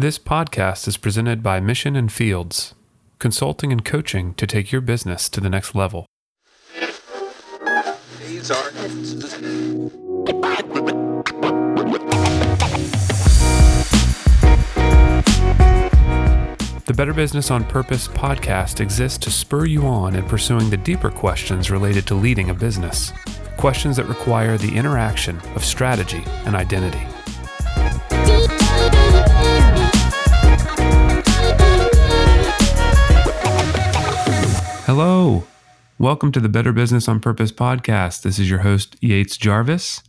This podcast is presented by Mission and Fields, consulting and coaching to take your business to the next level. These are The Better Business on Purpose podcast exists to spur you on in pursuing the deeper questions related to leading a business. Questions that require the interaction of strategy and identity. Hello. Welcome to the Better Business on Purpose podcast. This is your host, Yates Jarvis,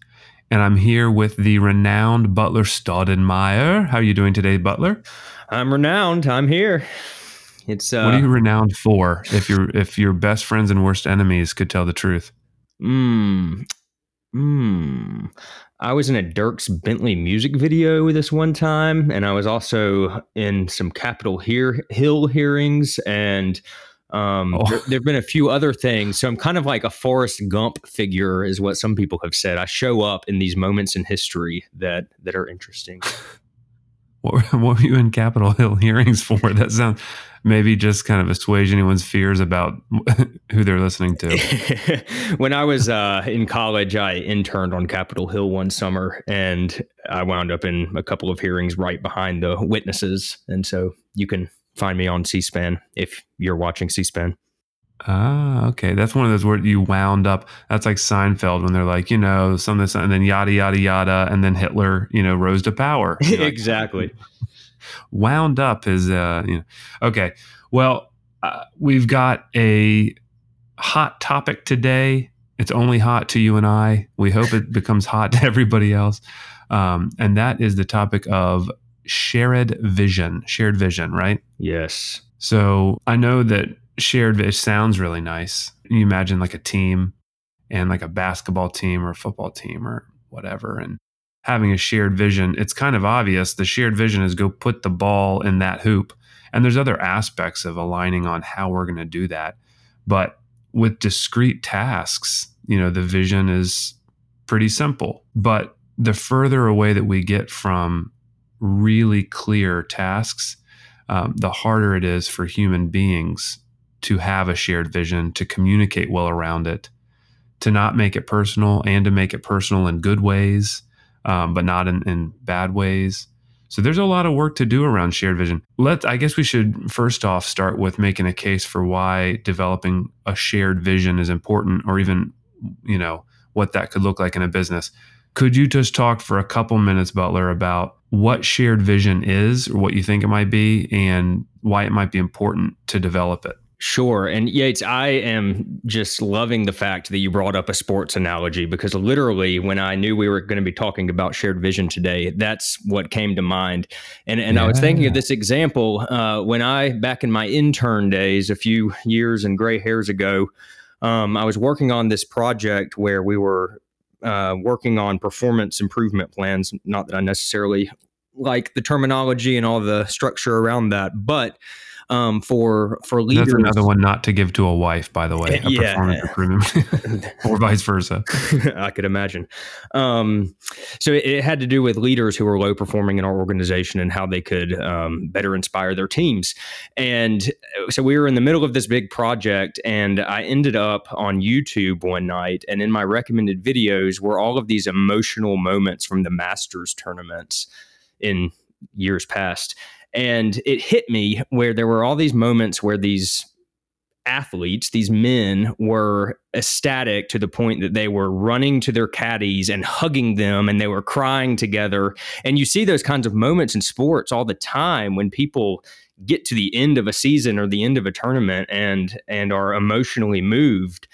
and I'm here with the renowned Butler Staudenmeyer. How are you doing today, Butler? I'm renowned. I'm here. It's uh, what are you renowned for? If your if your best friends and worst enemies could tell the truth. Mm, mm. I was in a Dierks Bentley music video this one time, and I was also in some Capitol Hear- Hill hearings, and um, Oh. there, have been a few other things. So I'm kind of like a Forrest Gump figure, is what some people have said. I show up in these moments in history that that are interesting. What, were- what were you in Capitol Hill hearings for? That sounds maybe just kind of assuage anyone's fears about who they're listening to. when I was uh, in college, I interned on Capitol Hill one summer, and I wound up in a couple of hearings right behind the witnesses. And so you can find me on C-SPAN if you're watching C-SPAN. Ah, okay. That's one of those where you wound up. That's like Seinfeld when they're like, you know, some of this, and then yada yada yada, and then Hitler, you know, rose to power. Like, exactly. wound up is uh you know okay well uh, we've got a hot topic today it's only hot to you and i we hope it becomes hot to everybody else um, and that is the topic of shared vision shared vision right? Yes. so i know that shared vision sounds really nice. You imagine like a team and like a basketball team or a football team or whatever and having a shared vision. It's kind of obvious the shared vision is go put the ball in that hoop. And there's other aspects of aligning on how we're going to do that. But with discrete tasks you know the vision is pretty simple. But the further away that we get from really clear tasks um, the harder it is for human beings to have a shared vision to communicate well around it to not make it personal and to make it personal in good ways um, but not in, in bad ways. So there's a lot of work to do around shared vision. Let I guess we should first off start with making a case for why developing a shared vision is important, or even you know what that could look like in a business. Could you just talk for a couple minutes, Butler, about what shared vision is, or what you think it might be, and why it might be important to develop it? Sure. And Yates, I am just loving the fact that you brought up a sports analogy because literally when I knew we were going to be talking about shared vision today, that's what came to mind. And and I was thinking of this example uh, when I back in my intern days a few years and gray hairs ago, um, I was working on this project where we were uh, working on performance improvement plans. Not that I necessarily like the terminology and all the structure around that, but um, for for leaders, That's another one not to give to a wife, by the way, a Yeah. performance improvement, or vice versa. I could imagine. Um, so it, it had to do with leaders who were low performing in our organization and how they could um, better inspire their teams. And uh, so we were in the middle of this big project, and I ended up on YouTube one night, and in my recommended videos were all of these emotional moments from the Masters tournaments in years past. And it hit me where there were all these moments where these athletes, these men, were ecstatic to the point that they were running to their caddies and hugging them and they were crying together. And you see those kinds of moments in sports all the time when people get to the end of a season or the end of a tournament and and are emotionally moved.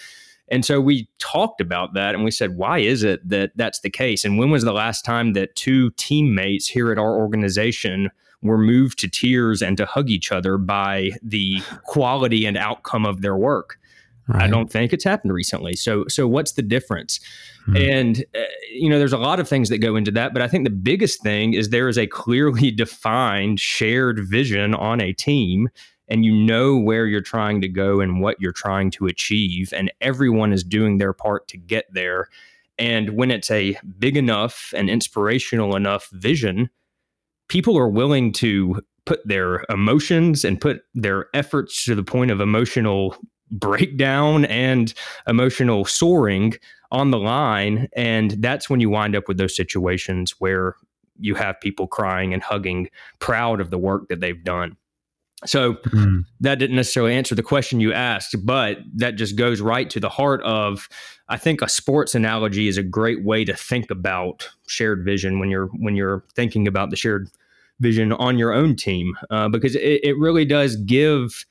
And so we talked about that and we said, why is it that that's the case? And when was the last time that two teammates here at our organization were moved to tears and to hug each other by the quality and outcome of their work? I don't think it's happened recently. So, so what's the difference? Hmm. And uh, you know, there's a lot of things that go into that, but I think the biggest thing is there is a clearly defined shared vision on a team, and you know where you're trying to go and what you're trying to achieve, and everyone is doing their part to get there. And when it's a big enough and inspirational enough vision, people are willing to put their emotions and put their efforts to the point of emotional breakdown and emotional soaring on the line. And that's when you wind up with those situations where you have people crying and hugging, proud of the work that they've done. So mm. that didn't necessarily answer the question you asked, but that just goes right to the heart of I think a sports analogy is a great way to think about shared vision when you're when you're thinking about the shared vision on your own team uh, because it, it really does give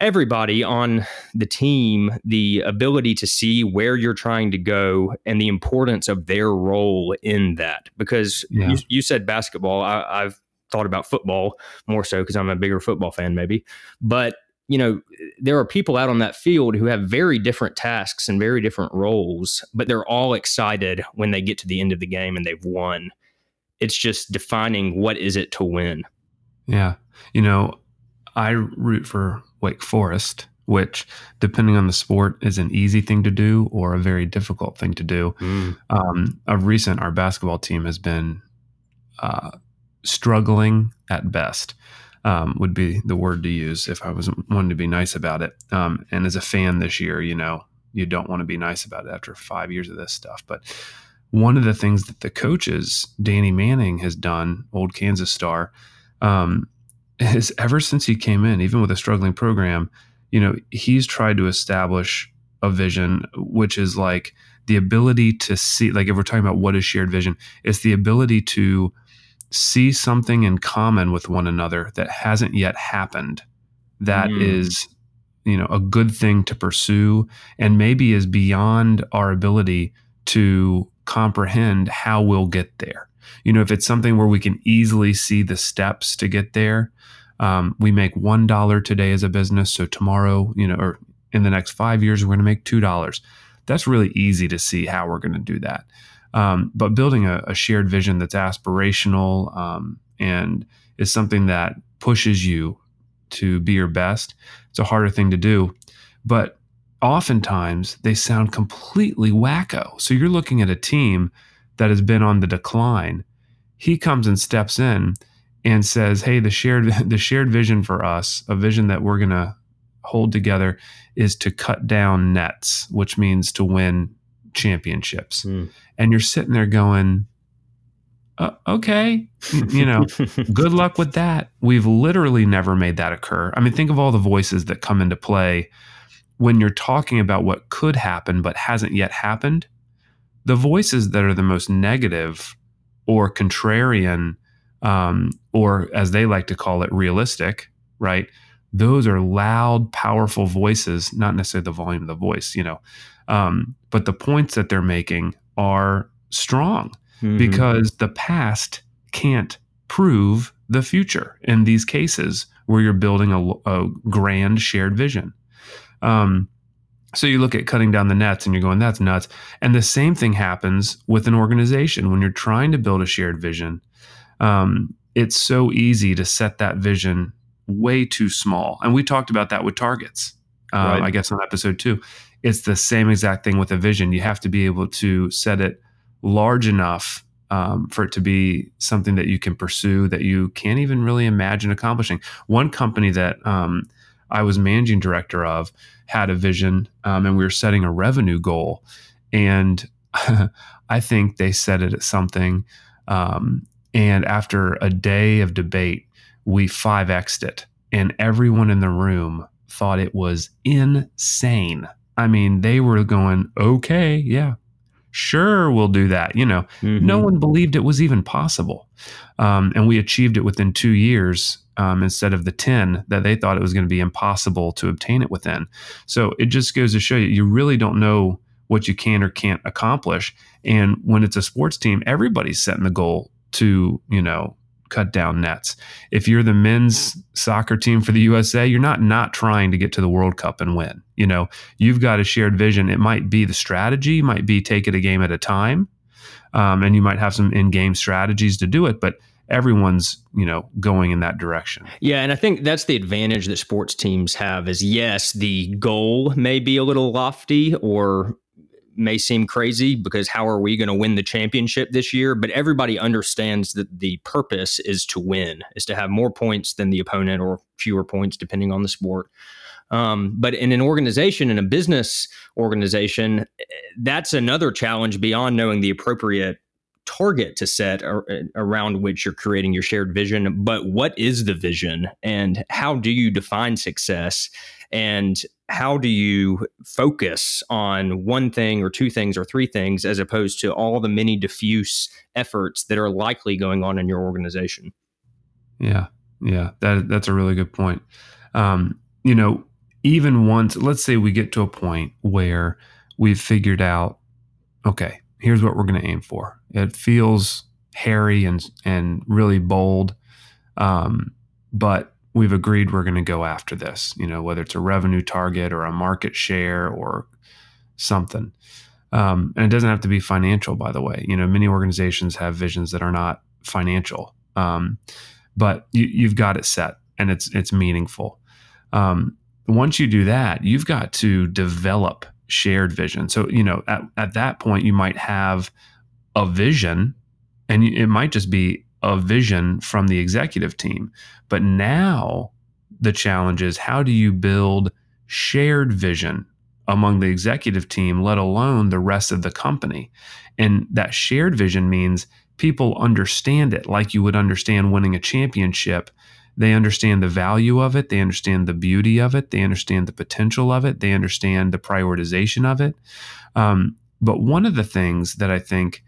everybody on the team the ability to see where you're trying to go and the importance of their role in that. Because yeah. you, you, said basketball, I, I've thought about football more so because I'm a bigger football fan, maybe. But you know, there are people out on that field who have very different tasks and very different roles, but they're all excited when they get to the end of the game and they've won. It's just defining what is it to win. Yeah. You know, I root for Wake Forest, which, depending on the sport, is an easy thing to do or a very difficult thing to do. Mm. Um, of recent, our basketball team has been uh, struggling at best. Um, would be the word to use if I was wanting to be nice about it. Um, and as a fan this year, you know, you don't want to be nice about it after five years of this stuff. But one of the things that the coaches, Danny Manning, has done, old Kansas star, um, is ever since he came in, even with a struggling program, you know, he's tried to establish a vision, which is like the ability to see, like if we're talking about what is shared vision, it's the ability to see something in common with one another that hasn't yet happened. That mm. is, you know, a good thing to pursue and maybe is beyond our ability to comprehend how we'll get there. You know, if it's something where we can easily see the steps to get there, um, we make one dollar today as a business. So tomorrow, you know, or in the next five years, we're going to make two dollars. That's really easy to see how we're going to do that. Um, but building a, a, shared vision that's aspirational um, and is something that pushes you to be your best. It's a harder thing to do, but oftentimes they sound completely wacko. So you're looking at a team that has been on the decline. He comes and steps in and says, "Hey, the shared the shared vision for us, a vision that we're going to hold together is to cut down nets, which means to win championships." Mm. And you're sitting there going, uh, "Okay, you know, good luck with that." We've literally never made that occur. I mean, think of all the voices that come into play when you're talking about what could happen but hasn't yet happened. The voices that are the most negative or contrarian um, or as they like to call it, realistic, right? Those are loud, powerful voices, not necessarily the volume of the voice, you know, um, but the points that they're making are strong mm-hmm. because the past can't prove the future in these cases where you're building a, a grand shared vision. Um, so you look at cutting down the nets and you're going, that's nuts. And the same thing happens with an organization when you're trying to build a shared vision um, it's so easy to set that vision way too small. And we talked about that with targets, uh, right. I guess, on episode two. It's the same exact thing with a vision. You have to be able to set it large enough um, for it to be something that you can pursue that you can't even really imagine accomplishing. One company that um, I was managing director of had a vision, um, and we were setting a revenue goal. And I think they set it at something um, and after a day of debate, we 5x'd it. And everyone in the room thought it was insane. I mean, they were going, okay, yeah, sure, we'll do that. You know, mm-hmm. no one believed it was even possible. Um, and we achieved it within two years um, instead of the 10 that they thought it was going to be impossible to obtain it within. So it just goes to show you, you really don't know what you can or can't accomplish. And when it's a sports team, everybody's setting the goal to, you know, cut down nets. If you're the men's soccer team for the USA, you're not not trying to get to the World Cup and win. You know, you've got a shared vision. It might be the strategy, might be take it a game at a time, um, and you might have some in-game strategies to do it, but everyone's you know going in that direction yeah and i think that's the advantage that sports teams have is yes the goal may be a little lofty or may seem crazy because how are we going to win the championship this year? But everybody understands that the purpose is to win, is to have more points than the opponent or fewer points, depending on the sport. Um, but in an organization, in a business organization, that's another challenge beyond knowing the appropriate target to set ar- around which you're creating your shared vision. But what is the vision and how do you define success? And how do you focus on one thing or two things or three things as opposed to all the many diffuse efforts that are likely going on in your organization? Yeah, yeah, that that's a really good point. Um, you know, even once, let's say we get to a point where we've figured out, okay, here's what we're going to aim for. It feels hairy and and really bold, um, but we've agreed we're going to go after this. You know, whether it's a revenue target or a market share or something. Um, and it doesn't have to be financial, by the way. You know, many organizations have visions that are not financial, um, but you, have got it set and it's it's meaningful. Um, once you do that, you've got to develop shared vision. So, you know, at, at that point, you might have a vision, and it might just be a vision from the executive team. But now the challenge is how do you build shared vision among the executive team, let alone the rest of the company? And that shared vision means people understand it like you would understand winning a championship they understand the value of it. They understand the beauty of it. They understand the potential of it. They understand the prioritization of it. Um, but one of the things that I think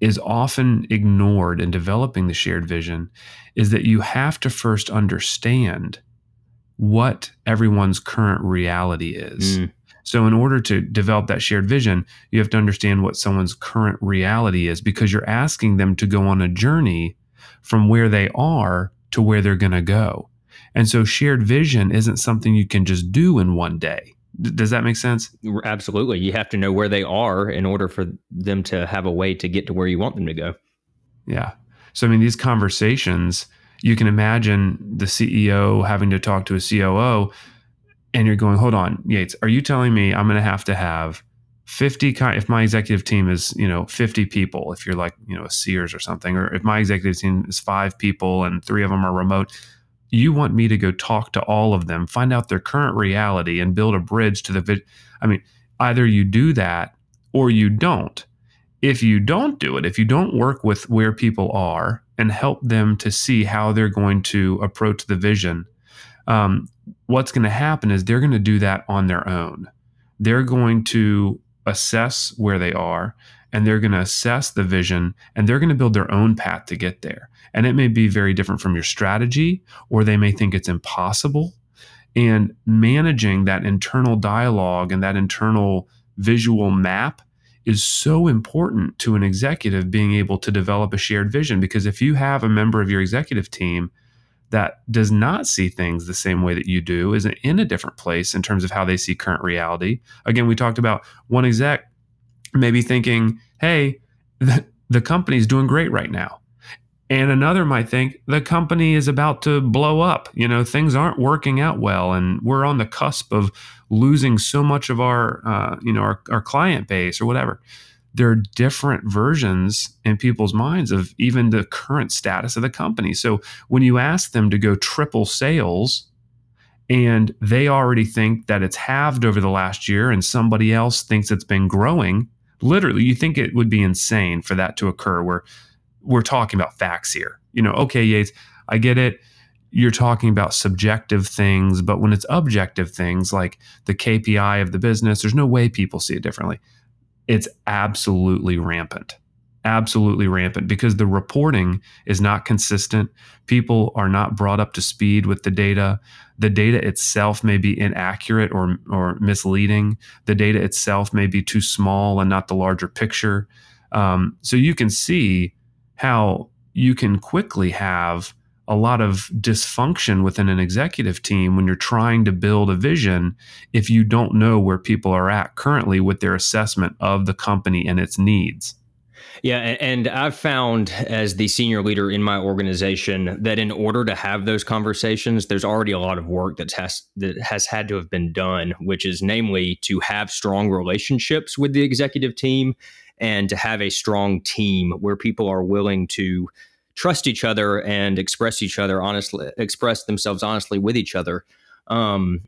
is often ignored in developing the shared vision is that you have to first understand what everyone's current reality is. Mm. So, in order to develop that shared vision, you have to understand what someone's current reality is because you're asking them to go on a journey from where they are to where they're going to go. And so shared vision isn't something you can just do in one day. D- does that make sense? Absolutely. You have to know where they are in order for them to have a way to get to where you want them to go. Yeah. So, I mean, these conversations, you can imagine the CEO having to talk to a COO, and you're going, hold on, Yates, are you telling me I'm going to have to have 50 if my executive team is you know 50 people if you're like you know a sears or something or if my executive team is five people and three of them are remote you want me to go talk to all of them find out their current reality and build a bridge to the i mean either you do that or you don't. If you don't do it if you don't work with where people are and help them to see how they're going to approach the vision um, what's going to happen is they're going to do that on their own. They're going to assess where they are and they're going to assess the vision and they're going to build their own path to get there. And it may be very different from your strategy, or they may think it's impossible. And managing that internal dialogue and that internal visual map is so important to an executive being able to develop a shared vision. Because if you have a member of your executive team that does not see things the same way that you do, is in a different place in terms of how they see current reality. Again, we talked about one exec maybe thinking, hey, the, the company's doing great right now. And another might think the company is about to blow up. You know, things aren't working out well, and we're on the cusp of losing so much of our, uh, you know, our, our client base or whatever there are different versions in people's minds of even the current status of the company. So when you ask them to go triple sales and they already think that it's halved over the last year and somebody else thinks it's been growing, literally you think it would be insane for that to occur where we're talking about facts here. You know, okay, Yates, I get it. You're talking about subjective things, but when it's objective things like the KPI of the business, there's no way people see it differently it's absolutely rampant absolutely rampant because the reporting is not consistent. People are not brought up to speed with the data. The data itself may be inaccurate or, or misleading. The data itself may be too small and not the larger picture. Um, so you can see how you can quickly have a lot of dysfunction within an executive team when you're trying to build a vision if you don't know where people are at currently with their assessment of the company and its needs. Yeah, and I've found as the senior leader in my organization that in order to have those conversations, there's already a lot of work that has that has had to have been done, which is namely to have strong relationships with the executive team and to have a strong team where people are willing to trust each other and express each other honestly, express themselves honestly with each other. Um,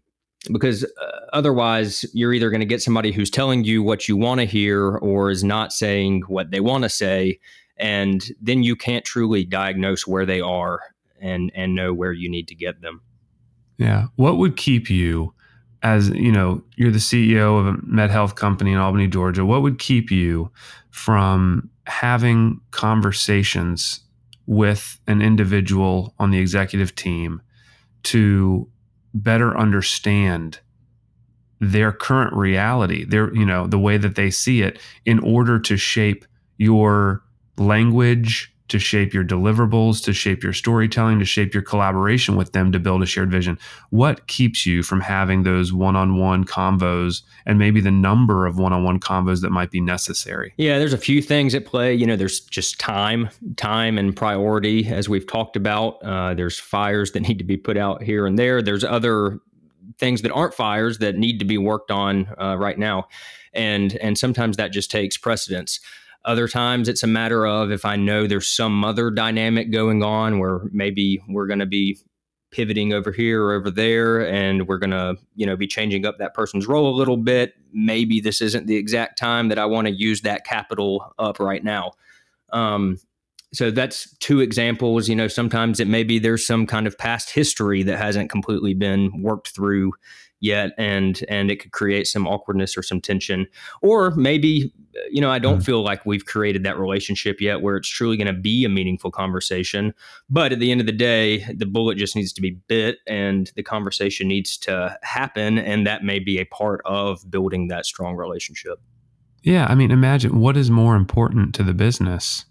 because uh, otherwise you're either going to get somebody who's telling you what you want to hear or is not saying what they want to say and then you can't truly diagnose where they are and and know where you need to get them. Yeah. What would keep you as you know you're the ceo of a med health company in albany georgia. What would keep you from having conversations with an individual on the executive team to better understand their current reality, their you know the way that they see it, in order to shape your language, to shape your deliverables, to shape your storytelling, to shape your collaboration with them to build a shared vision. What keeps you from having those one-on-one convos and maybe the number of one-on-one convos that might be necessary? Yeah, there's a few things at play. You know, there's just time, time and priority, as we've talked about. Uh, there's fires that need to be put out here and there. There's other things that aren't fires that need to be worked on uh, right now, and and sometimes that just takes precedence. Other times it's a matter of if I know there's some other dynamic going on where maybe we're going to be pivoting over here or over there and we're going to you know be changing up that person's role a little bit. Maybe this isn't the exact time that i want to use that capital up right now. Um, so that's two examples. You know sometimes it may be there's some kind of past history that hasn't completely been worked through yet and and it could create some awkwardness or some tension. Or maybe you know i don't mm. feel like we've created that relationship yet where it's truly going to be a meaningful conversation. But at the end of the day the bullet just needs to be bit and the conversation needs to happen and that may be a part of building that strong relationship. Yeah i mean imagine what is more important to the business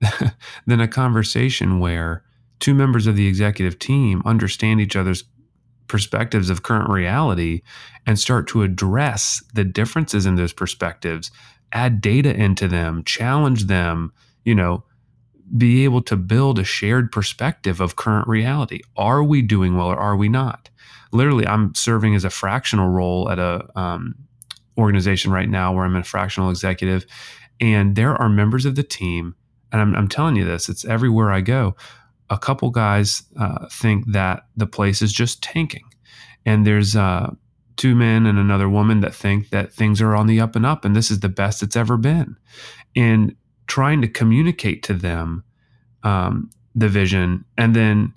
than a conversation where two members of the executive team understand each other's perspectives of current reality and start to address the differences in those perspectives, add data into them, challenge them, you know, be able to build a shared perspective of current reality. Are we doing well or are we not? Literally, I'm serving as a fractional role at a um, organization right now where I'm a fractional executive, and there are members of the team and I'm, I'm telling you this, it's everywhere I go. A couple guys uh, think that the place is just tanking, and there's uh, two men and another woman that think that things are on the up and up, and this is the best it's ever been. And trying to communicate to them um, the vision, and then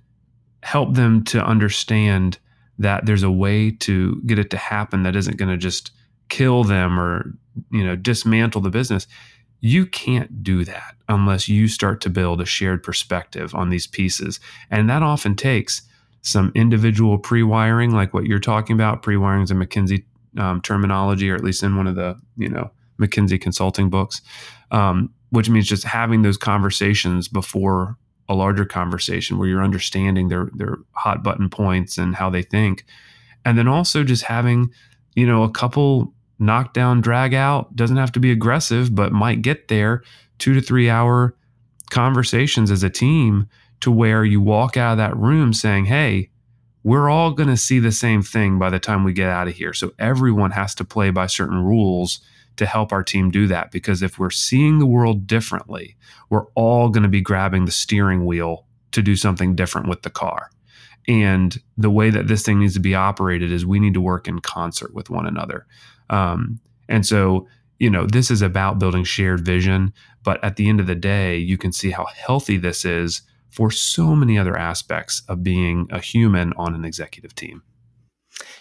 help them to understand that there's a way to get it to happen that isn't going to just kill them or you know dismantle the business you can't do that unless you start to build a shared perspective on these pieces. And that often takes some individual pre wiring, like what you're talking about. Pre wiring is a McKinsey um, terminology, or at least in one of the, you know, McKinsey consulting books, um, which means just having those conversations before a larger conversation where you're understanding their their hot button points and how they think. And then also just having, you know, a couple knockdown, drag out, doesn't have to be aggressive, but might get there. Two to three hour conversations as a team to where you walk out of that room saying, Hey, we're all going to see the same thing by the time we get out of here. So everyone has to play by certain rules to help our team do that. Because if we're seeing the world differently, we're all going to be grabbing the steering wheel to do something different with the car. And the way that this thing needs to be operated is we need to work in concert with one another. Um, and so, you know, this is about building shared vision. But at the end of the day, you can see how healthy this is for so many other aspects of being a human on an executive team.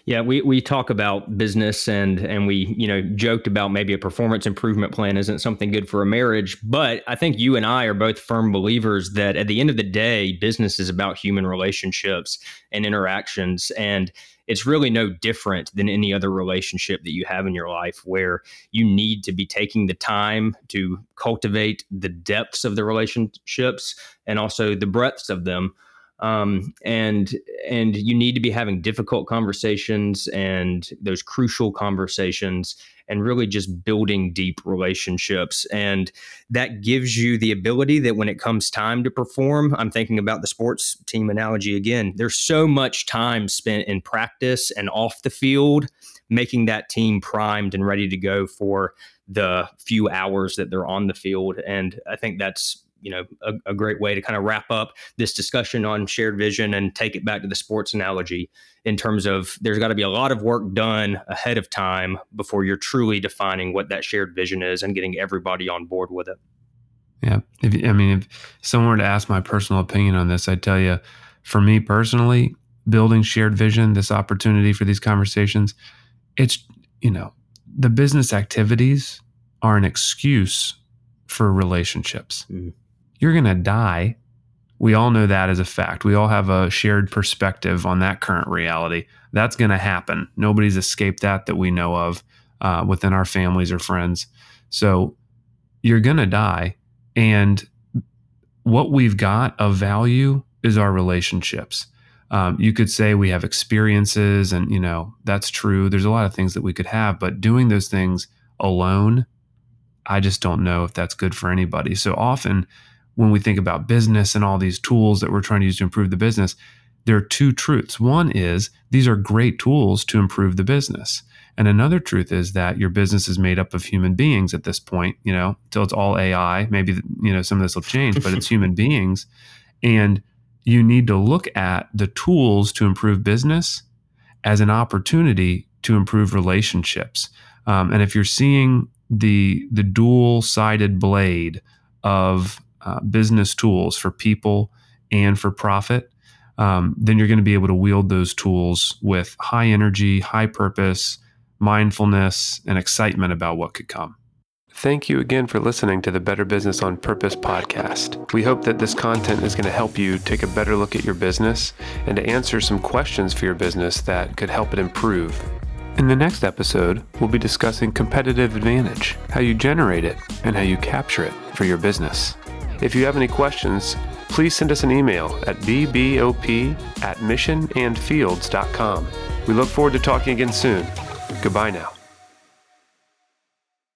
Yeah, we, we talk about business and and we you know joked about maybe a performance improvement plan isn't something good for a marriage, but I think you and I are both firm believers that at the end of the day, business is about human relationships and interactions, and it's really no different than any other relationship that you have in your life where you need to be taking the time to cultivate the depths of the relationships and also the breadths of them um, and and you need to be having difficult conversations and those crucial conversations and really just building deep relationships. And that gives you the ability that when it comes time to perform i'm thinking about the sports team analogy again there's so much time spent in practice and off the field making that team primed and ready to go for the few hours that they're on the field. And i think that's you know a, a, great way to kind of wrap up this discussion on shared vision and take it back to the sports analogy in terms of there's got to be a lot of work done ahead of time before you're truly defining what that shared vision is and getting everybody on board with it. Yeah. If, i mean if someone were to ask my personal opinion on this i'd tell you for me personally building shared vision this opportunity for these conversations it's you know the business activities are an excuse for relationships. Mm you're going to die. We all know that as a fact. We all have a shared perspective on that current reality. That's going to happen. Nobody's escaped that that we know of uh, within our families or friends. So you're going to die. And what we've got of value is our relationships. Um, you could say we have experiences, and you know that's true. There's a lot of things that we could have, but doing those things alone, I just don't know if that's good for anybody. So often when we think about business and all these tools that we're trying to use to improve the business, there are two truths. One is these are great tools to improve the business. And another truth is that your business is made up of human beings at this point, you know, until it's all AI. Maybe, you know, some of this will change, but it's human beings. And you need to look at the tools to improve business as an opportunity to improve relationships. Um, and if you're seeing the the dual sided blade of uh, business tools for people and for profit, um, then you're going to be able to wield those tools with high energy, high purpose, mindfulness, and excitement about what could come. Thank you again for listening to the Better Business on Purpose podcast. We hope that this content is going to help you take a better look at your business and to answer some questions for your business that could help it improve. In the next episode, we'll be discussing competitive advantage, how you generate it, and how you capture it for your business. If you have any questions, please send us an email at bbop at missionandfields.com. We look forward to talking again soon. Goodbye now.